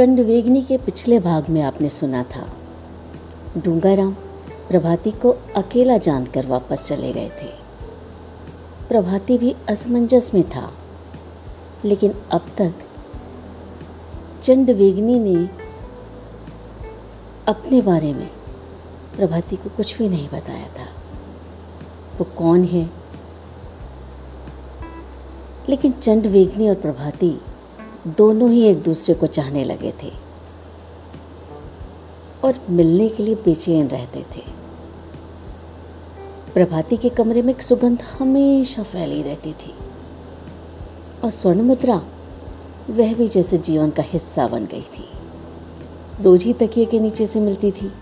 चंडवेगनी के पिछले भाग में आपने सुना था। डूंगाराम प्रभाती को अकेला जानकर वापस चले गए थे। प्रभाती भी असमंजस में था। लेकिन अब तक चंडवेगनी ने अपने बारे में प्रभाती को कुछ भी नहीं बताया था। वो कौन है? लेकिन चंडवेगनी और प्रभाती दोनों ही एक दूसरे को चाहने लगे थे और मिलने के लिए बेचैन रहते थे। प्रभाती के कमरे में एक सुगंध हमेशा फैली रहती थी और स्वर्ण मुद्रा वह भी जैसे जीवन का हिस्सा बन गई थी। रोज ही तकिए के नीचे से मिलती थी।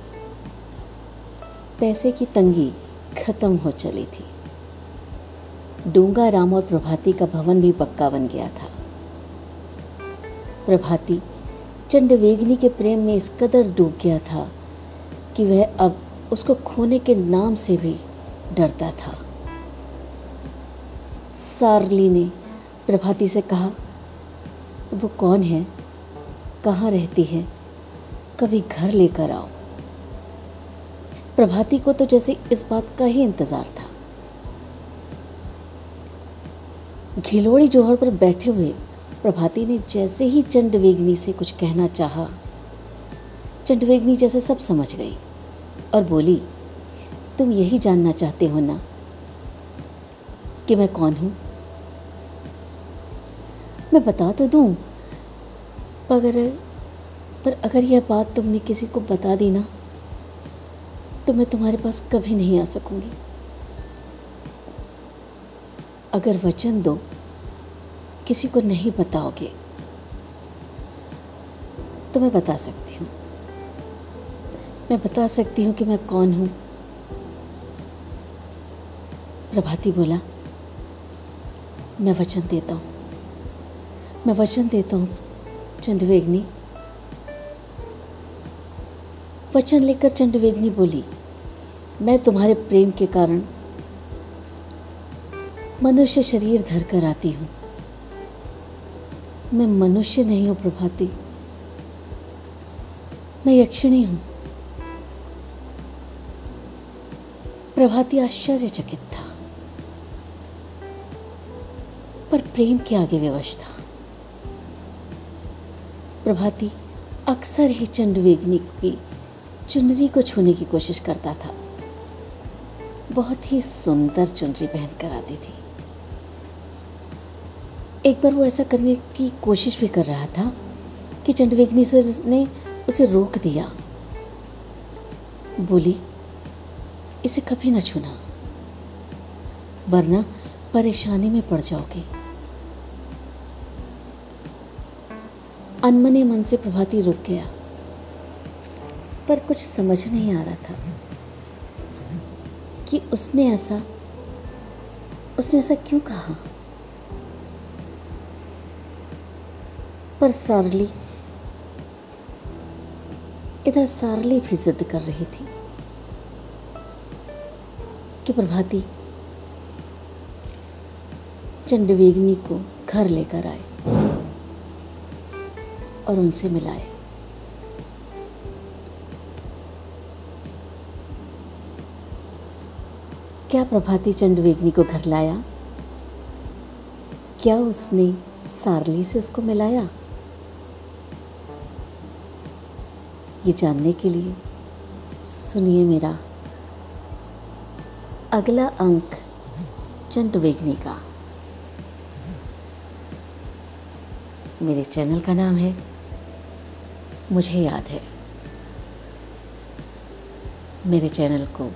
पैसे की तंगी खत्म हो चली थी। डूँगा राम और प्रभाती का भवन भी पक्का बन गया था। प्रभाती चंडवेगनी के प्रेम में इस कदर डूब गया था कि वह अब उसको खोने के नाम से भी डरता था। सारली ने प्रभाती से कहा, वो कौन है? कहाँ रहती है? कभी घर लेकर आओ। प्रभाती को तो जैसे इस बात का ही इंतज़ार था। घिलोड़ी जोहर पर बैठे हुए प्रभाती ने जैसे ही चंडवेगनी से कुछ कहना चाहा, चंडवेगनी जैसे सब समझ गई और बोली, तुम यही जानना चाहते हो ना कि मैं कौन हूँ? मैं बता तो दूँ, पर पर अगर यह बात तुमने किसी को बता दी ना तो मैं तुम्हारे पास कभी नहीं आ सकूँगी। अगर वचन दो किसी को नहीं बताओगे तो मैं बता सकती हूँ। मैं बता सकती हूँ कि मैं कौन हूँ। प्रभाती बोला, मैं वचन देता हूँ। मैं वचन देता हूँ चंडवेगनी वचन लेकर चंडवेगनी बोली, मैं तुम्हारे प्रेम के कारण मनुष्य शरीर धर कर आती हूँ। मैं मनुष्य नहीं हूँ प्रभाती। मैं यक्षिणी हूँ। प्रभाती आश्चर्यचकित था। पर प्रेम के आगे विवश था। प्रभाती अक्सर ही चंडवेगनी की चुनरी को छूने की कोशिश करता था। बहुत ही सुंदर चुनरी पहन कर आती थी। एक बार वो ऐसा करने की कोशिश भी कर रहा था कि चंडवेगनी सर ने उसे रोक दिया। बोली, इसे कभी ना छूना, वरना परेशानी में पड़ जाओगे। अनमने मन से प्रभाती रुक गया, पर कुछ समझ नहीं आ रहा था कि उसने ऐसा उसने ऐसा क्यों कहा। पर सारली, इधर सारली भी जिद कर रही थी कि प्रभाती चंडवेगनी को घर लेकर आए और उनसे मिलाए। क्या प्रभाती चंडवेगनी को घर लाया? क्या उसने सारली से उसको मिलाया? ये जानने के लिए, सुनिए मेरा अगला अंक चंडवेगनी का। मेरे चैनल का नाम है, मुझे याद है। मेरे चैनल को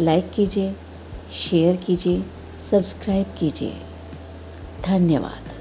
लाइक कीजिए, शेयर कीजिए, सब्सक्राइब कीजिए। धन्यवाद।